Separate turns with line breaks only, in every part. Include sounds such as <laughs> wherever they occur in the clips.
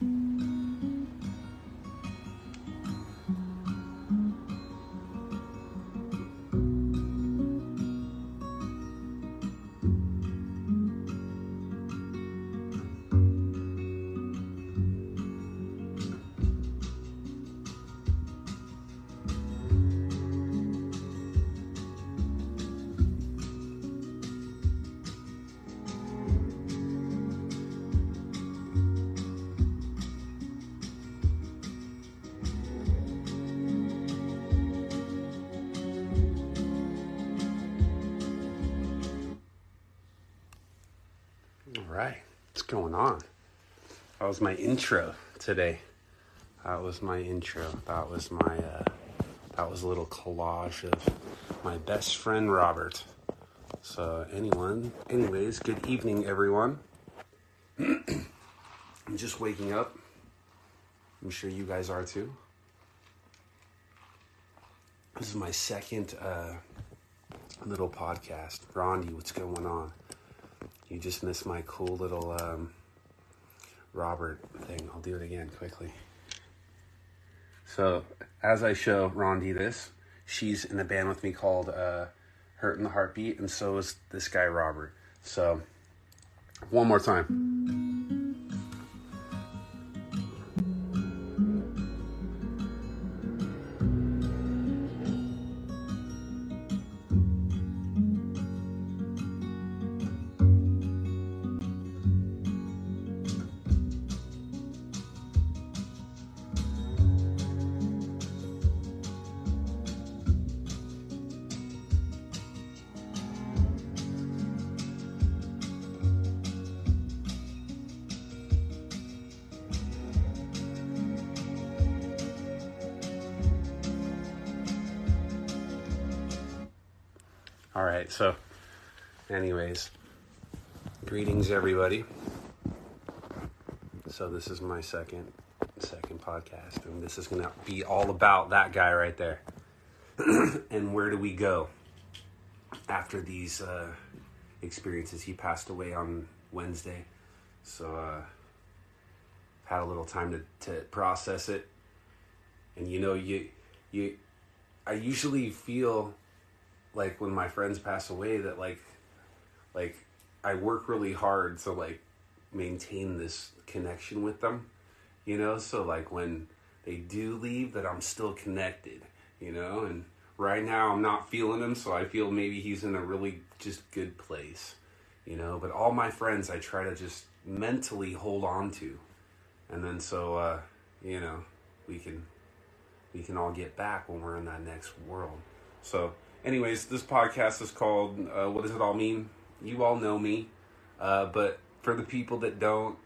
Right, what's going on? That was my intro today. That was my intro. That was my uh, that was a little collage of my best friend Robert. So anyone, anyways, good evening everyone. <clears throat> I'm just waking up. I'm sure you guys are too. This is my second uh, little podcast. Rondi, what's going on? You just missed my cool little um, Robert thing. I'll do it again quickly. So, as I show Rondi this, she's in a band with me called uh, Hurt in the Heartbeat, and so is this guy Robert. So, one more time. All right, so, anyways, greetings everybody. So this is my second second podcast, and this is gonna be all about that guy right there. <clears throat> and where do we go after these uh, experiences? He passed away on Wednesday, so uh, had a little time to, to process it. And you know, you you, I usually feel like when my friends pass away that like like I work really hard to like maintain this connection with them, you know? So like when they do leave that I'm still connected, you know? And right now I'm not feeling him, so I feel maybe he's in a really just good place, you know? But all my friends I try to just mentally hold on to. And then so uh, you know, we can we can all get back when we're in that next world. So anyways, this podcast is called uh, What Does It All Mean? You all know me, uh, but for the people that don't,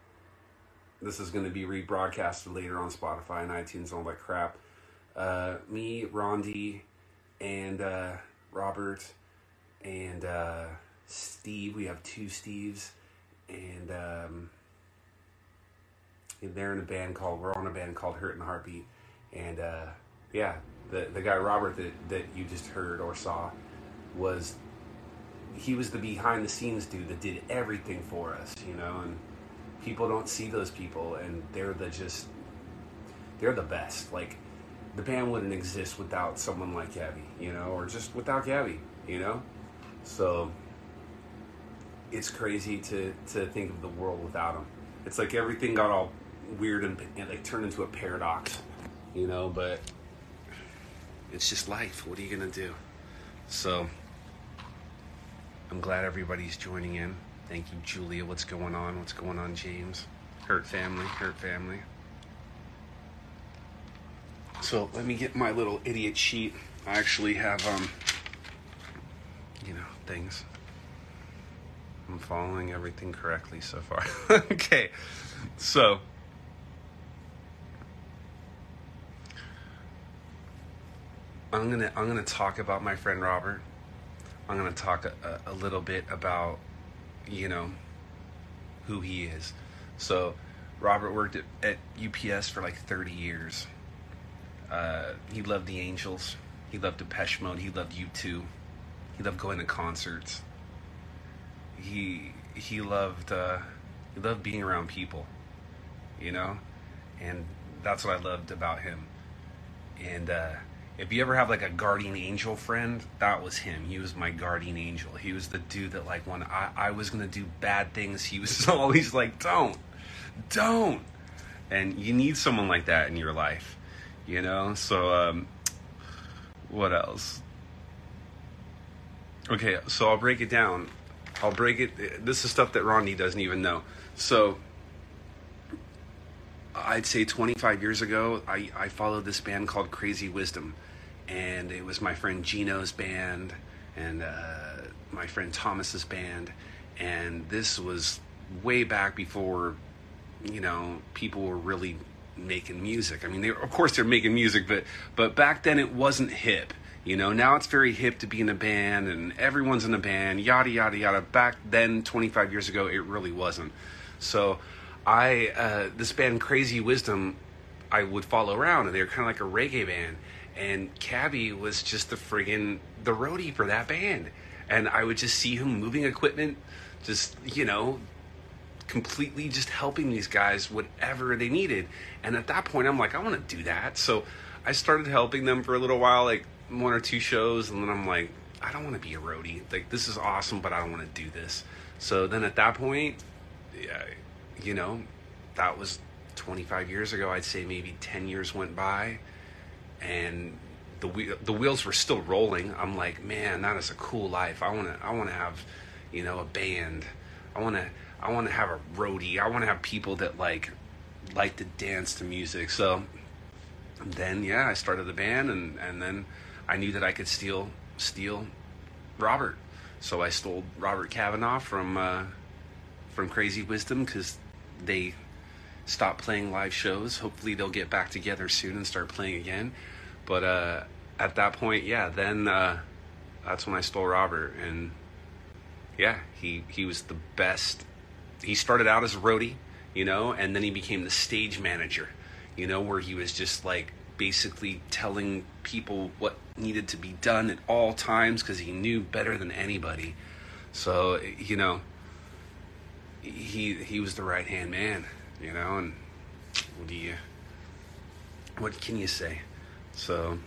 this is going to be rebroadcasted later on Spotify and iTunes and all that crap. Uh, me, Rondi, and uh, Robert, and uh, Steve. We have two Steves, and um, they're in a band called. We're on a band called Hurt and Heartbeat, and uh, yeah, the the guy Robert that that you just heard or saw was he was the behind the scenes dude that did everything for us, you know, and people don't see those people and they're the just they're the best. Like the band wouldn't exist without someone like Gabby, you know, or just without Gabby, you know? So it's crazy to to think of the world without him. It's like everything got all weird and, and like turned into a paradox, you know, but it's just life. What are you gonna do? So I'm glad everybody's joining in. Thank you, Julia. What's going on? What's going on, James? Hurt family, hurt family. So let me get my little idiot sheet. I actually have um you know, things. I'm following everything correctly so far. <laughs> okay. So I'm gonna I'm gonna talk about my friend Robert. I'm gonna talk a, a, little bit about you know who he is. So Robert worked at, at UPS for like 30 years. Uh, he loved the Angels. He loved Depeche Mode. He loved U2. He loved going to concerts. He he loved uh, he loved being around people, you know, and that's what I loved about him. And uh, if you ever have like a guardian angel friend, that was him. He was my guardian angel. He was the dude that like when I, I was gonna do bad things, he was <laughs> always like, "Don't, don't." And you need someone like that in your life, you know. So, um, what else? Okay, so I'll break it down. I'll break it. This is stuff that Rondi doesn't even know. So I'd say 25 years ago, I, I followed this band called Crazy Wisdom. And it was my friend Gino's band and uh, my friend Thomas's band. And this was way back before, you know, people were really making music. I mean, they, of course they're making music, but but back then it wasn't hip. You know, now it's very hip to be in a band and everyone's in a band, yada yada yada. Back then, 25 years ago, it really wasn't. So I uh, this band Crazy Wisdom I would follow around and they were kind of like a reggae band. And Cabby was just the friggin' the roadie for that band. And I would just see him moving equipment just you know completely just helping these guys whatever they needed. And at that point I'm like I want to do that. So I started helping them for a little while like one or two shows and then I'm like I don't want to be a roadie. Like this is awesome but I don't want to do this. So then at that point yeah you know, that was 25 years ago. I'd say maybe 10 years went by, and the the wheels were still rolling. I'm like, man, that is a cool life. I wanna I wanna have, you know, a band. I wanna I wanna have a roadie. I wanna have people that like like to dance to music. So then yeah, I started the band, and and then I knew that I could steal steal Robert. So I stole Robert Kavanaugh from uh, from Crazy Wisdom because they stop playing live shows. Hopefully, they'll get back together soon and start playing again. But uh, at that point, yeah, then uh, that's when I stole Robert, and yeah, he he was the best. He started out as a roadie, you know, and then he became the stage manager, you know, where he was just like basically telling people what needed to be done at all times because he knew better than anybody. So you know, he he was the right hand man, you know, and what do you what can you say? So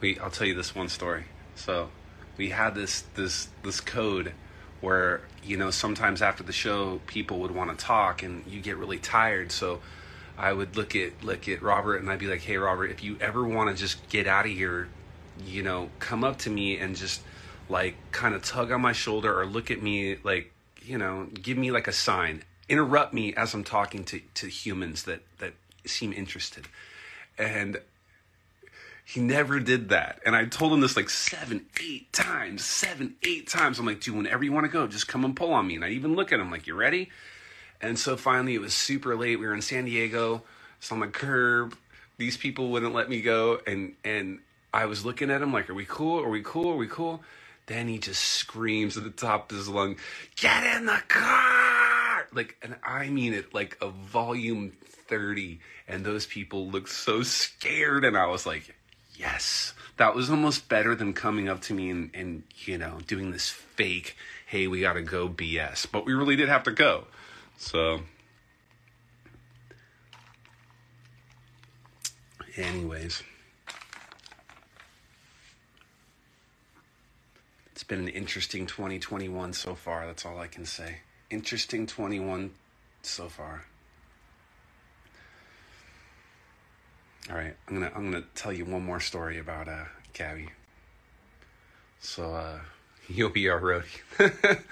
we I'll tell you this one story. So we had this this this code where you know sometimes after the show people would want to talk and you get really tired so I would look at look at Robert and I'd be like, "Hey Robert, if you ever want to just get out of here, you know, come up to me and just like kind of tug on my shoulder or look at me like you know give me like a sign. Interrupt me as i'm talking to, to humans that that seem interested. And he never did that. And i told him this like seven eight times seven eight times. I'm like dude whenever you want to go just come and pull on me. And i even look at him like you ready? And so finally it was super late. We were in san diego. It's on the curb. These people wouldn't let me go. And and i was looking at him like are we cool? Are we cool? Are we cool then he just screams at the top of his lung, "Get in the car!" Like, and I mean it like a volume thirty. And those people looked so scared, and I was like, "Yes." That was almost better than coming up to me and, and you know doing this fake, "Hey, we gotta go" BS. But we really did have to go, so. Anyways. Been an interesting 2021 so far. That's all I can say. Interesting 21 so far. All right, I'm gonna I'm gonna tell you one more story about uh Gabby. So uh, <laughs> you'll be our roadie.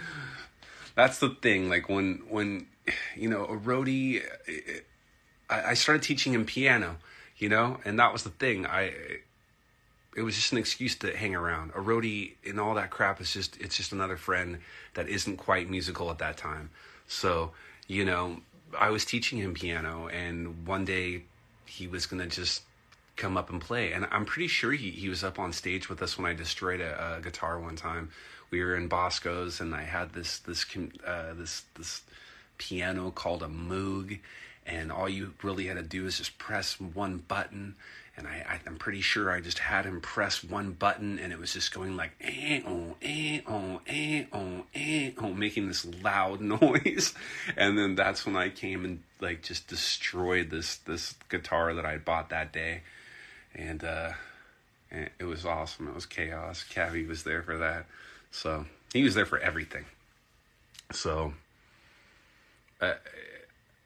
<laughs> That's the thing. Like when when you know a roadie, I, I started teaching him piano. You know, and that was the thing. I it was just an excuse to hang around. A roadie and all that crap is just it's just another friend that isn't quite musical at that time. So, you know, I was teaching him piano and one day he was to just come up and play. And I'm pretty sure he, he was up on stage with us when I destroyed a, a guitar one time. We were in Bosco's and I had this this uh, this this piano called a Moog and all you really had to do is just press one button. And I, I am pretty sure I just had him press one button and it was just going like eh oh eh oh eh oh eh oh making this loud <laughs> noise. And then that's when I came and like just destroyed this this guitar that I bought that day. And uh it was awesome. It was chaos. Cavi was there for that. So he was there for everything. So uh,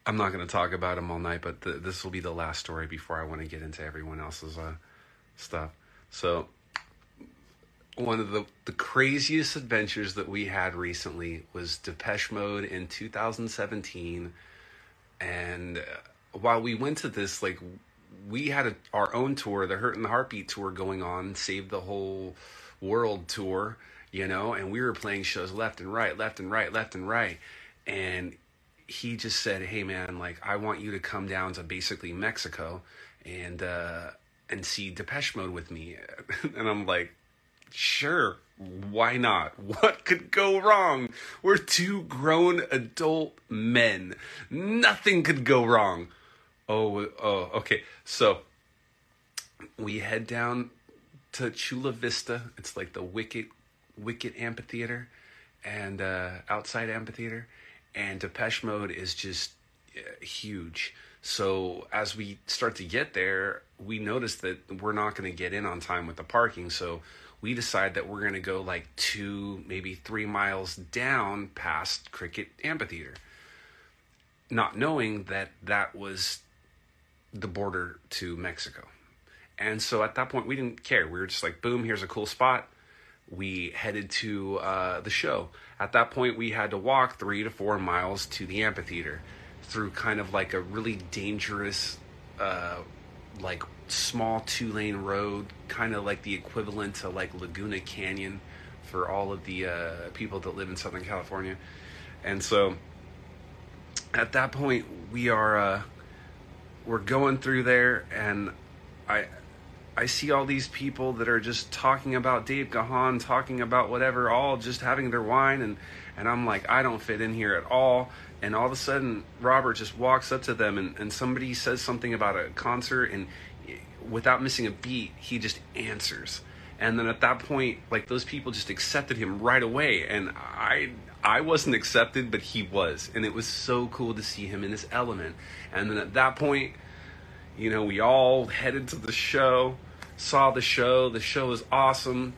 I'm not going to talk about him all night, but the, this will be the last story before I want to get into everyone else's uh, stuff. So, one of the, the craziest adventures that we had recently was Depeche Mode in 2017. And uh, while we went to this, like, we had a, our own tour, the Hurt and the Heartbeat tour going on, Save the Whole World tour, you know, and we were playing shows left and right, left and right, left and right. And he just said, "Hey man, like I want you to come down to basically Mexico and uh and see Depeche Mode with me." <laughs> and I'm like, "Sure, why not? <laughs> What could go wrong? We're two grown adult men. Nothing could go wrong." Oh, oh, okay. So we head down to Chula Vista. It's like the Wicked Wicked Amphitheater and uh outside amphitheater and Depeche Mode is just uh, huge. So as we start to get there, we notice that we're not going to get in on time with the parking. So we decide that we're going to go like two, maybe three miles down past Cricket Amphitheater, not knowing that that was the border to Mexico. And so at that point, we didn't care. We were just like, boom, here's a cool spot. We headed to uh, the show. At that point, we had to walk three to four miles to the amphitheater through kind of like a really dangerous, uh, like small two lane road, kind of like the equivalent to like Laguna Canyon for all of the uh, people that live in Southern California. And so at that point, we are uh, we're going through there, and I I see all these people that are just talking about Dave Gahan, talking about whatever, all just having their wine, and and I'm like, I don't fit in here at all. And all of a sudden, Robert just walks up to them, and, and somebody says something about a concert, and without missing a beat, he just answers. And then at that point, like those people just accepted him right away, and I I wasn't accepted, but he was, and it was so cool to see him in his element. And then at that point you know, we all headed to the show, saw the show. The show was awesome.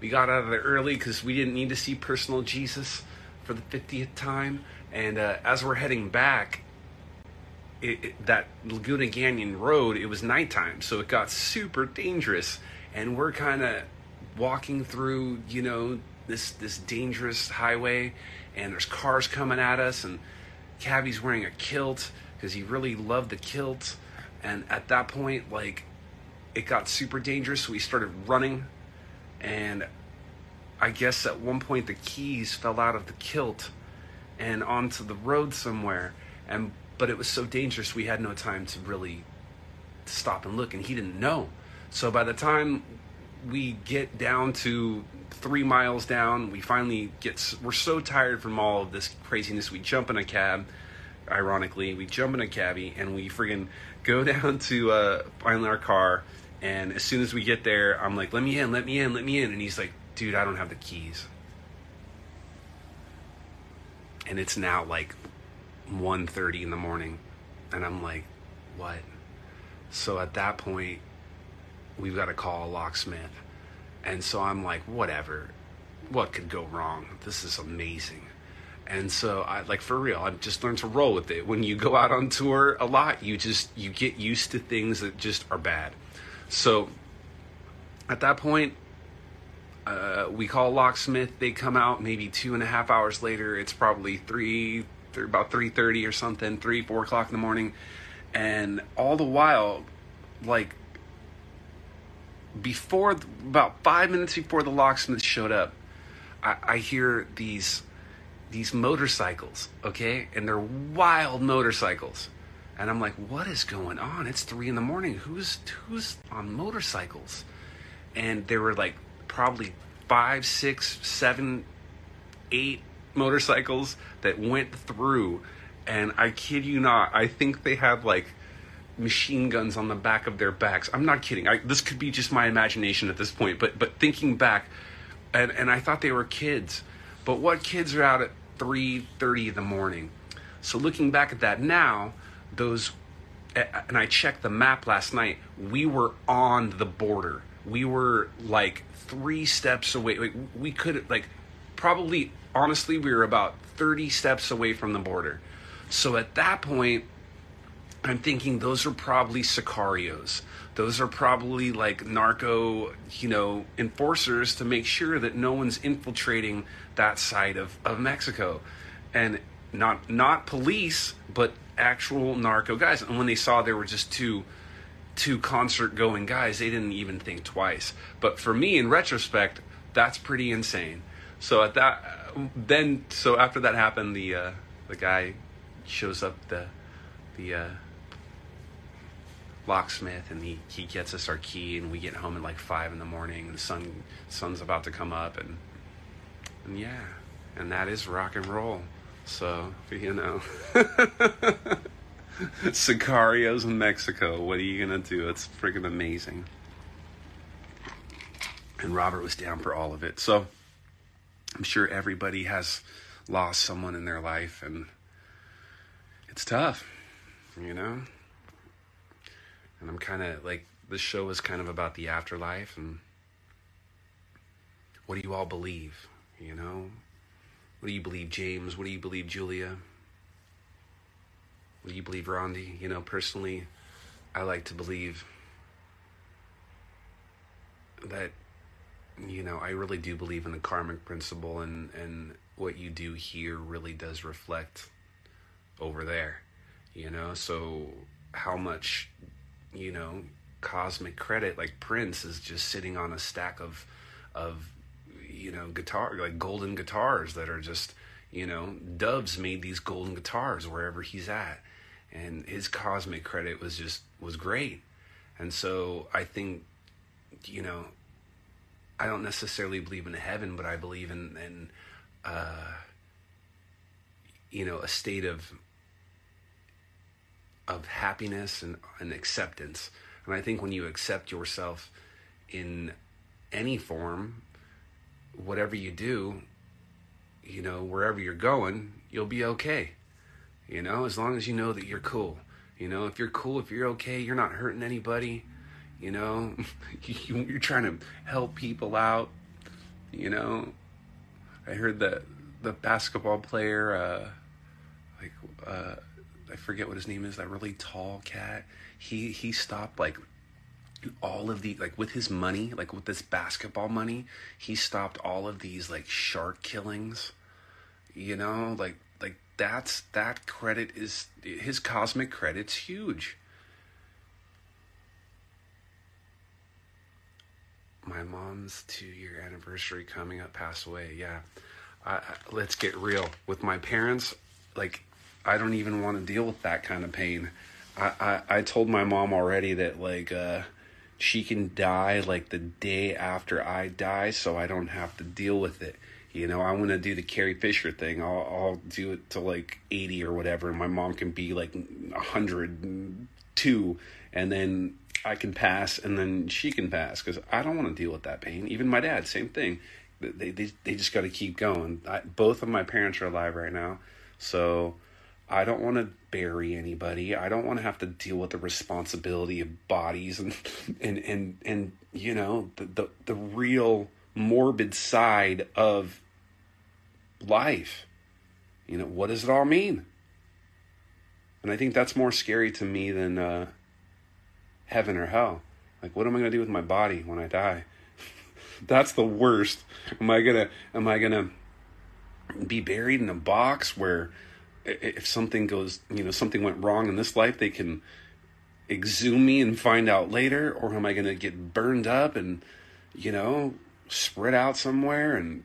We got out of there early because we didn't need to see Personal Jesus for the 50th time. And uh, as we're heading back, it, it, that Laguna Canyon road, it was nighttime, so it got super dangerous. And we're kind of walking through, you know, this this dangerous highway, and there's cars coming at us, and Cavi's wearing a kilt because he really loved the kilt. And at that point, like, it got super dangerous. So we started running. And I guess at one point the keys fell out of the kilt and onto the road somewhere. And but it was so dangerous we had no time to really stop and look and he didn't know. So by the time we get down to three miles down, we finally get we're so tired from all of this craziness. We jump in a cab. Ironically, we jump in a cabbie and we friggin' go <laughs> down to uh, find our car, and as soon as we get there, I'm like, "Let me in, let me in, let me in," and he's like, "Dude, I don't have the keys." And it's now like 1.30 in the morning, and I'm like, "What?" So at that point, we've got to call a locksmith, and so I'm like, "Whatever, what could go wrong? This is amazing." and so I like for real. I've just learned to roll with it. When you go out on tour a lot, you just you get used to things that just are bad. So at that point, uh, we call locksmith. They come out maybe two and a half hours later. It's probably three, about three thirty or something, three four o'clock in the morning, and all the while, like before about five minutes before the locksmith showed up, I, I hear these these motorcycles, okay? And they're wild motorcycles. And I'm like, what is going on? It's three in the morning. Who's who's on motorcycles? And there were like probably five, six, seven, eight motorcycles that went through. And I kid you not, I think they had like machine guns on the back of their backs. I'm not kidding. I, this could be just my imagination at this point, but but thinking back, and and I thought they were kids, but what kids are out at 3:30 in the morning? So looking back at that now, those and I checked the map last night. We were on the border. We were like three steps away. Like, we could like probably honestly we were about 30 steps away from the border. So at that point, I'm thinking those are probably sicarios. Those are probably like narco, you know, enforcers to make sure that no one's infiltrating that side of, of Mexico. And not not police, but actual narco guys. And when they saw there were just two two concert going guys, they didn't even think twice. But for me, in retrospect, that's pretty insane. So at that, then so after that happened, the uh, the guy shows up the the uh, locksmith and he, he gets us our key and we get home at like five in the morning and the sun sun's about to come up and and yeah and that is rock and roll so you know. <laughs> Sicarios in mexico what are you gonna do? It's freaking amazing. And robert was down for all of it. So i'm sure everybody has lost someone in their life and it's tough you know? And I'm kind of like this show is kind of about the afterlife and what do you all believe? You know, what do you believe, James? What do you believe, Julia? What do you believe, Rondi? You know, personally, I like to believe that you know I really do believe in the karmic principle, and and what you do here really does reflect over there. You know, so how much you know, cosmic credit like Prince is just sitting on a stack of of you know, guitar like golden guitars that are just, you know, Doves made these golden guitars wherever he's at. And his cosmic credit was just was great. And so I think you know, I don't necessarily believe in heaven, but I believe in in uh you know, a state of of happiness and, and acceptance. And I think when you accept yourself in any form, whatever you do, you know, wherever you're going, you'll be okay. You know, as long as you know that you're cool. You know, if you're cool, if you're okay, you're not hurting anybody. You know, <laughs> you're trying to help people out. You know, I heard that the basketball player, uh, like, uh, I forget what his name is, that really tall cat. He he stopped like all of the like with his money, like with this basketball money, he stopped all of these like shark killings. You know, like like that's that credit is his cosmic credit's huge. My mom's two year anniversary coming up passed away. Yeah. I, I, let's get real with my parents. Like I don't even want to deal with that kind of pain. I, I, I told my mom already that like uh, she can die like the day after I die, so I don't have to deal with it. You know, I want to do the Carrie Fisher thing. I'll, I'll do it to like 80 or whatever, and my mom can be like 102, and then I can pass, and then she can pass because I don't want to deal with that pain. Even my dad, same thing. They, they, they just got to keep going. I, both of my parents are alive right now, so I don't want to bury anybody. I don't want to have to deal with the responsibility of bodies and <laughs> and and and you know the the, the real morbid side of life. You know, what does it all mean? And I think that's more scary to me than uh, heaven or hell. Like, what am I going to do with my body when I die? <laughs> that's the worst. Am I gonna am I gonna be buried in a box where if something goes, you know, something went wrong in this life, they can exhume me and find out later, or am I going to get burned up and, you know, spread out somewhere? And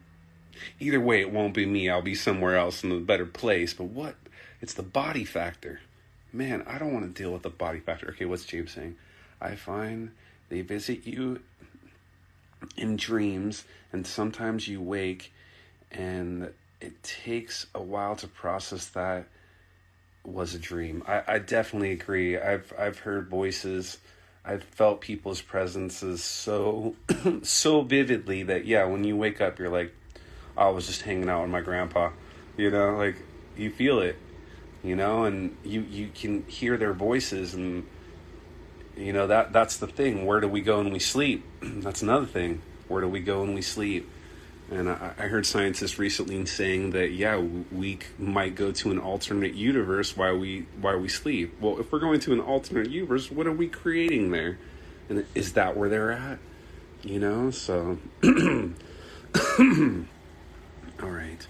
either way, it won't be me. I'll be somewhere else in a better place. But what? It's the body factor. Man, I don't want to deal with the body factor. Okay, what's James saying? I find they visit you in dreams, and sometimes you wake and it takes a while to process that was a dream. I, I definitely agree. I've I've heard voices. I've felt people's presences so <clears throat> so vividly that yeah, when you wake up, you're like, oh, I was just hanging out with my grandpa. You know, like you feel it. You know, and you you can hear their voices, and you know that that's the thing. Where do we go when we sleep? <clears throat> that's another thing. Where do we go when we sleep? And I, I heard scientists recently saying that yeah, we might go to an alternate universe while we while we sleep. Well, if we're going to an alternate universe, what are we creating there? And is that where they're at? You know, so <clears throat> all right.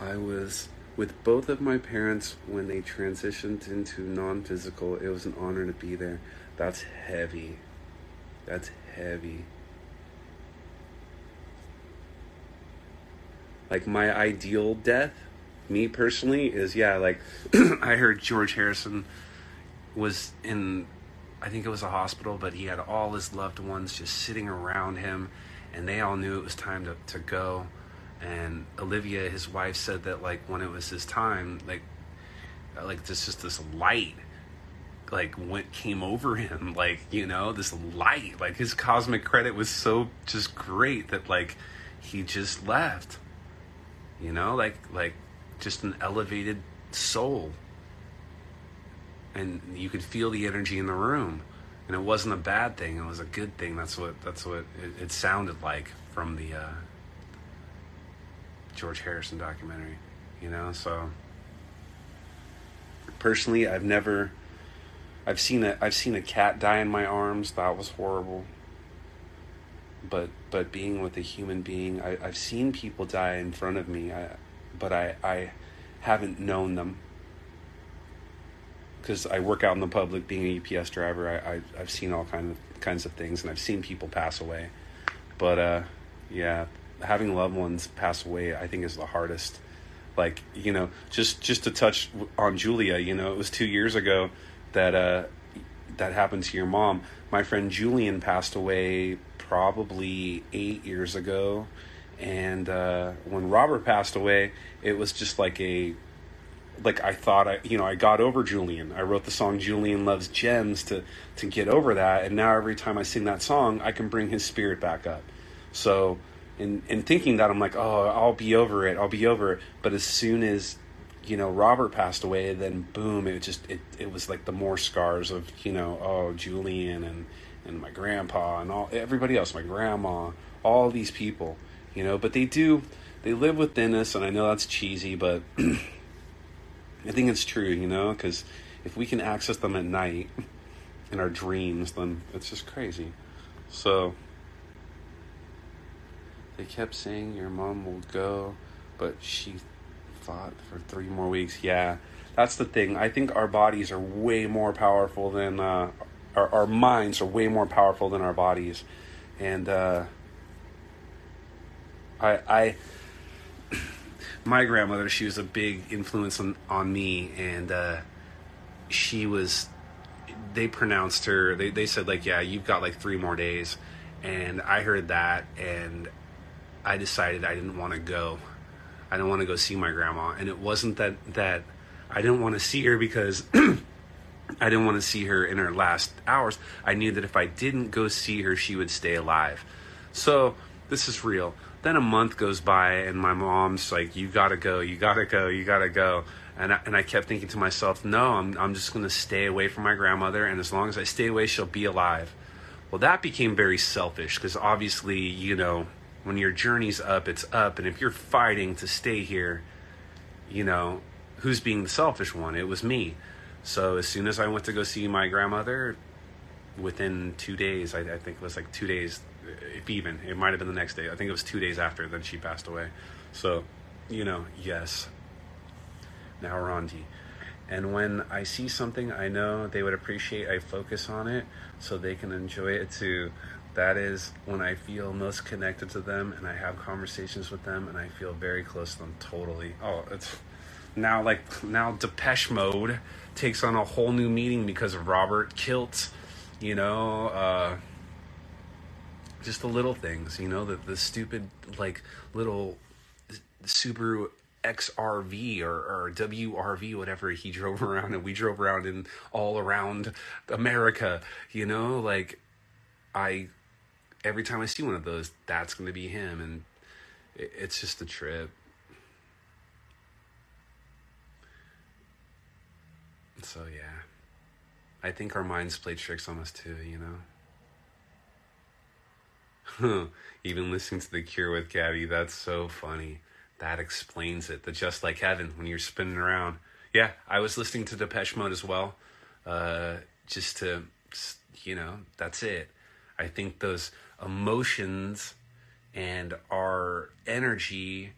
I was with both of my parents when they transitioned into non-physical. It was an honor to be there. That's heavy. That's heavy. Like my ideal death me personally is yeah like <clears throat> i heard george harrison was in i think it was a hospital but he had all his loved ones just sitting around him and they all knew it was time to, to go. And olivia his wife said that like when it was his time like uh, like this just this light like went came over him <laughs> like you know this light. Like his cosmic credit was so just great that like he just left you know like like just an elevated soul. And you could feel the energy in the room. And it wasn't a bad thing it was a good thing. That's what that's what it, it sounded like from the uh, george harrison documentary you know? So personally i've never i've seen a i've seen a cat die in my arms. That was horrible but but being with a human being, I, I've seen people die in front of me, I, but I I haven't known them because I work out in the public, being a UPS driver. I, I I've seen all kind of kinds of things, and I've seen people pass away. But uh, yeah, having loved ones pass away, I think is the hardest. Like you know, just just to touch on Julia, you know, it was two years ago that uh, that happened to your mom. My friend Julian passed away probably eight years ago. And uh, when Robert passed away, it was just like a like I thought I you know I got over Julian. I wrote the song Julian Loves Gems to to get over that and now every time I sing that song I can bring his spirit back up. So in in thinking that I'm like, "Oh, I'll be over it. I'll be over it." But as soon as you know Robert passed away, then boom, it just it it was like the more scars of, you know, oh, Julian and and my grandpa and all everybody else, my grandma, all these people, you know, but they do they live within us and I know that's cheesy, but <clears throat> I think it's true, you know, cuz if we can access them at night <laughs> in our dreams, then it's just crazy. So they kept saying your mom will go, but she fought for 3 more weeks. Yeah. That's the thing. I think our bodies are way more powerful than uh, our, our minds are way more powerful than our bodies, and uh, I, I, <clears throat> my grandmother, she was a big influence on on me, and uh, she was. They pronounced her. They they said like, yeah, you've got like three more days, and I heard that, and I decided I didn't want to go. I didn't want to go see my grandma, and it wasn't that that I didn't want to see her because <clears throat> I didn't want to see her in her last hours. I knew that if I didn't go see her, she would stay alive. So this is real. Then a month goes by, and my mom's like, "You gotta go, you gotta go, you gotta go." And I, and I kept thinking to myself, "No, I'm I'm just gonna stay away from my grandmother, and as long as I stay away, she'll be alive." Well, that became very selfish because obviously, you know, when your journey's up, it's up, and if you're fighting to stay here, you know, who's being the selfish one? It was me. So as soon as I went to go see my grandmother, within two days, I, I think it was like two days, if even, it might have been the next day. I think it was two days after, then she passed away. So, you know, yes. Now we're on D. And when I see something I know they would appreciate, I focus on it so they can enjoy it too. That is when I feel most connected to them and I have conversations with them and I feel very close to them totally. Oh, it's now like now Depeche Mode takes on a whole new meaning because of Robert Kilt, you know, uh, just the little things, you know, the, the stupid, like, little Subaru XRV or, or WRV, whatever he <laughs> drove around, and we drove around in all around America. You know, like I every time I see one of those, that's going to be him, and it, it's just a trip. So yeah, I think our minds play tricks on us too. You know. <laughs> Even listening to The Cure with Gabby, that's so funny. That explains it. The Just Like Heaven when you're spinning around. Yeah, I was listening to Depeche Mode as well. Uh, just to, you know, that's it. I think those emotions and our energy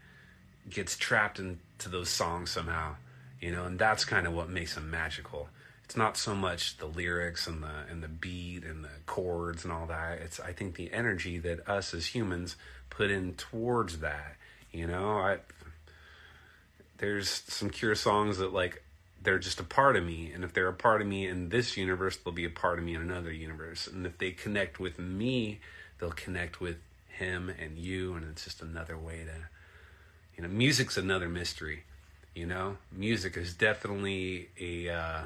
gets trapped into those songs somehow, you know, and that's kind of what makes them magical. It's not so much the lyrics and the and the beat and the chords and all that. It's I think the energy that us as humans put in towards that. You know, I there's some Cure songs that like they're just a part of me, and if they're a part of me in this universe, they'll be a part of me in another universe. And if they connect with me, they'll connect with him and you, and it's just another way to, you know, music's another mystery. You know, music is definitely a, uh,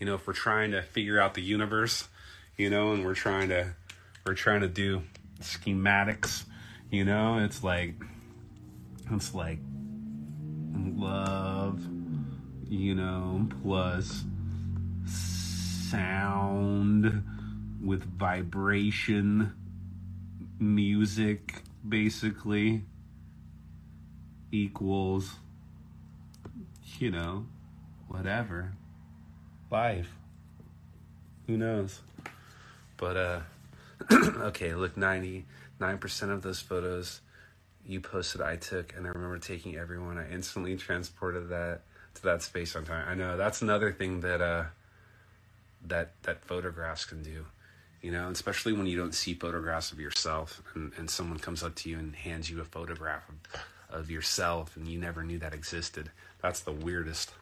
you know, if we're trying to figure out the universe, you know, and we're trying to, we're trying to do schematics, you know, it's like, it's like love, you know, plus sound with vibration music basically equals you know whatever. Life who knows? But uh <clears throat> okay look 99% of those photos you posted i took and i remember taking everyone i instantly transported that to that space on time. I know that's another thing that uh that that photographs can do you know especially when you don't see photographs of yourself and, and someone comes up to you and hands you a photograph of, of yourself and you never knew that existed. That's the weirdest.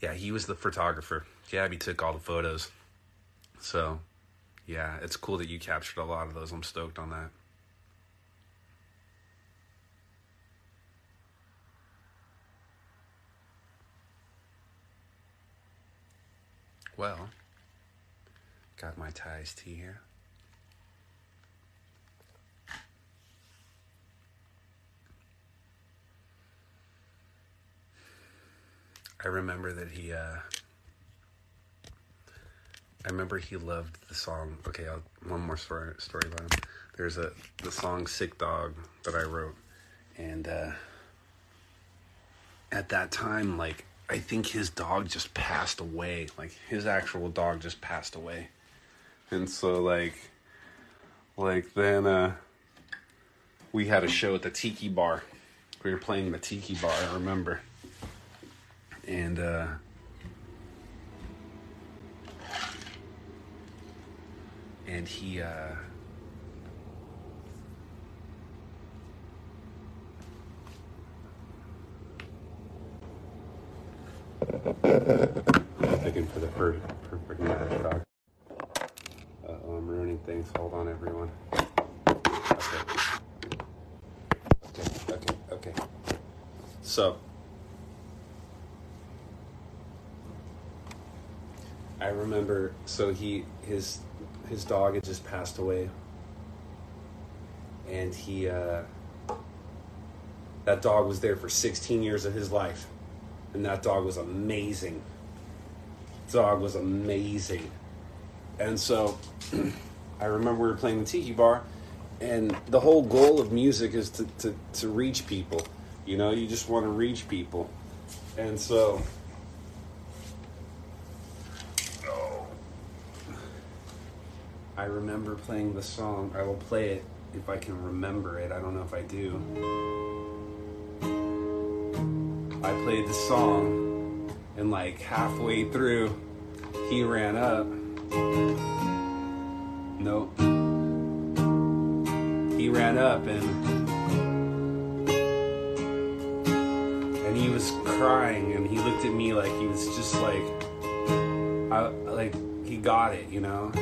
Yeah he was the photographer. Gabby took all the photos. So yeah it's cool that you captured a lot of those. I'm stoked on that. Well, got my Thai's tea here. I remember that he, uh, I remember he loved the song. Okay, I'll, one more story story about him. There's a the song "Sick Dog" that I wrote, and uh, at that time, like I think his dog just passed away. Like his actual dog just passed away. And so like like then uh we had a show at the tiki bar. We were playing the tiki bar, I remember. And uh and he uh Looking for the perfect, perfect dog. I'm ruining things. Hold on, everyone. Okay. Okay, okay, okay. So, I remember. So he his his dog had just passed away, and he uh, that dog was there for 16 years of his life and that dog was amazing. Dog was amazing. And so I remember we were playing the tiki bar, and the whole goal of music is to, to, to reach people. You know, you just want to reach people. And so I remember playing the song. I will play it if I can remember it. I don't know if I do. I played the song, and like halfway through, he ran up. Nope. He ran up and and he was crying, and he looked at me like he was just like, I like he got it, you know.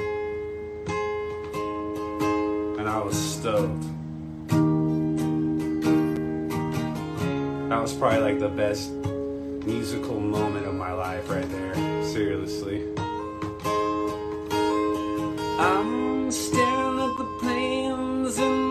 And I was stoked. That was probably like the best musical moment of my life right there. Seriously. I'm staring at the planes in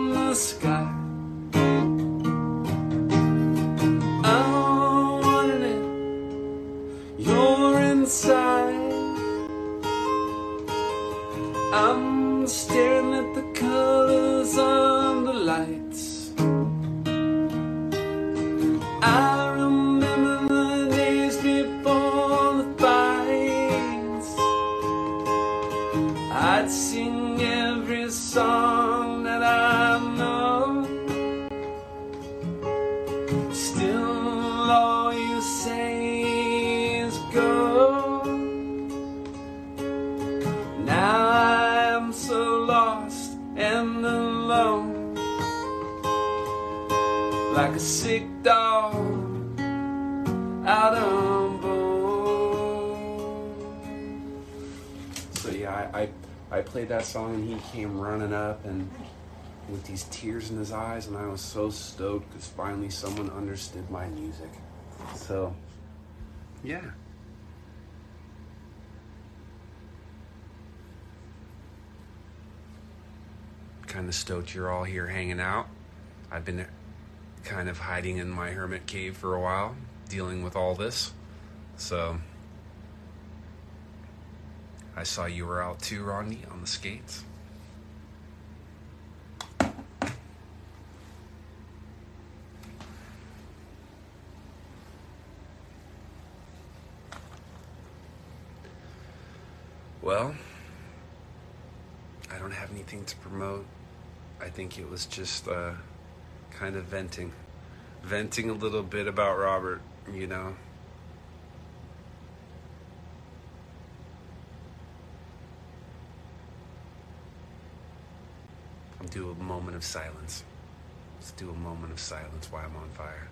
I, I I played that song and he came running up and with these tears in his eyes, and I was so stoked because finally someone understood my music. So yeah. kind of stoked you're all here hanging out. I've been kind of hiding in my hermit cave for a while, dealing with all this. So I saw you were out too, Rodney, on the skates. Well, I don't have anything to promote. I think it was just uh, kind of venting. Venting a little bit about Robert, you know. I'll do a moment of silence. Let's do a moment of silence while I'm on fire.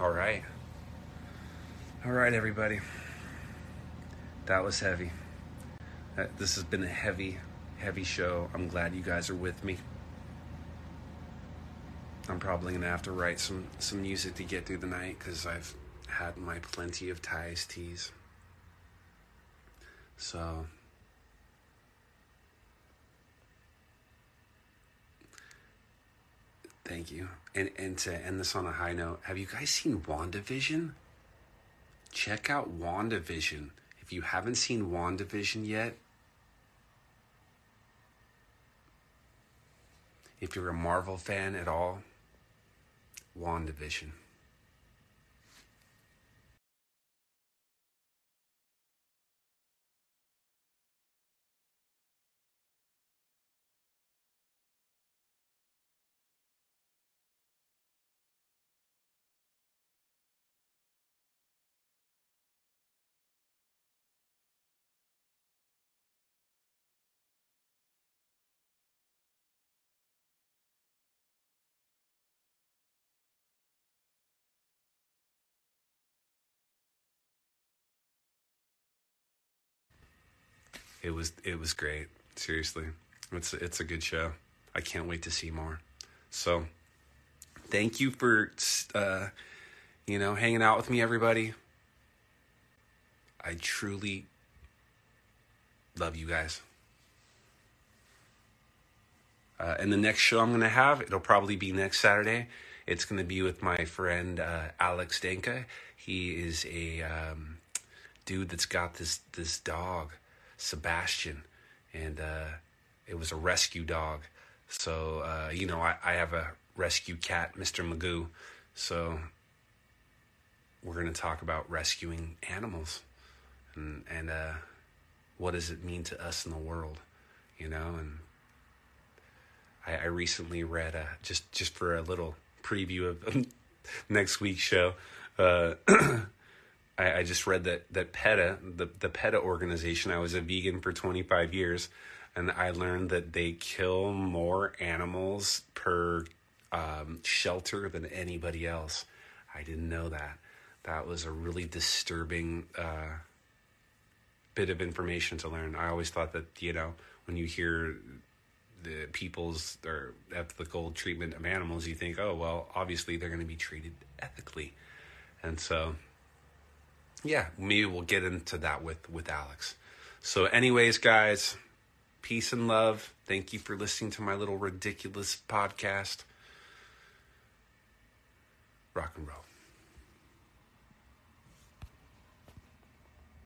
All right. All right, everybody. That was heavy. This has been a heavy, heavy show. I'm glad you guys are with me. I'm probably gonna have to write some some music to get through the night because I've had my plenty of ties teas. So thank you. And and to end this on a high note, have you guys seen WandaVision? Check out WandaVision. If you haven't seen WandaVision yet, if you're a Marvel fan at all, WandaVision. It was it was great. Seriously, it's it's a good show. I can't wait to see more. So, thank you for uh, you know hanging out with me, everybody. I truly love you guys. Uh, and the next show I'm to have, it'll probably be next Saturday. It's to be with my friend uh, Alex Denka. He is a um, dude that's got this this dog, Sebastian, and uh, it was a rescue dog. So uh, you know, I, I have a rescue cat, Mister Magoo. So we're going to talk about rescuing animals and and uh, what does it mean to us in the world, you know, and I, I recently read uh, just just for a little preview of <laughs> next week's show. Uh, <clears throat> I, I just read that that PETA, the the PETA organization. I was a vegan for 25 years, and I learned that they kill more animals per um, shelter than anybody else. I didn't know that. That was a really disturbing uh, bit of information to learn. I always thought that, you know, when you hear the people's or ethical treatment of animals, you think, oh, well, obviously they're going to be treated ethically. And so, yeah, maybe we'll get into that with, with Alex. So, anyways, guys, peace and love. Thank you for listening to my little ridiculous podcast. Rock and roll.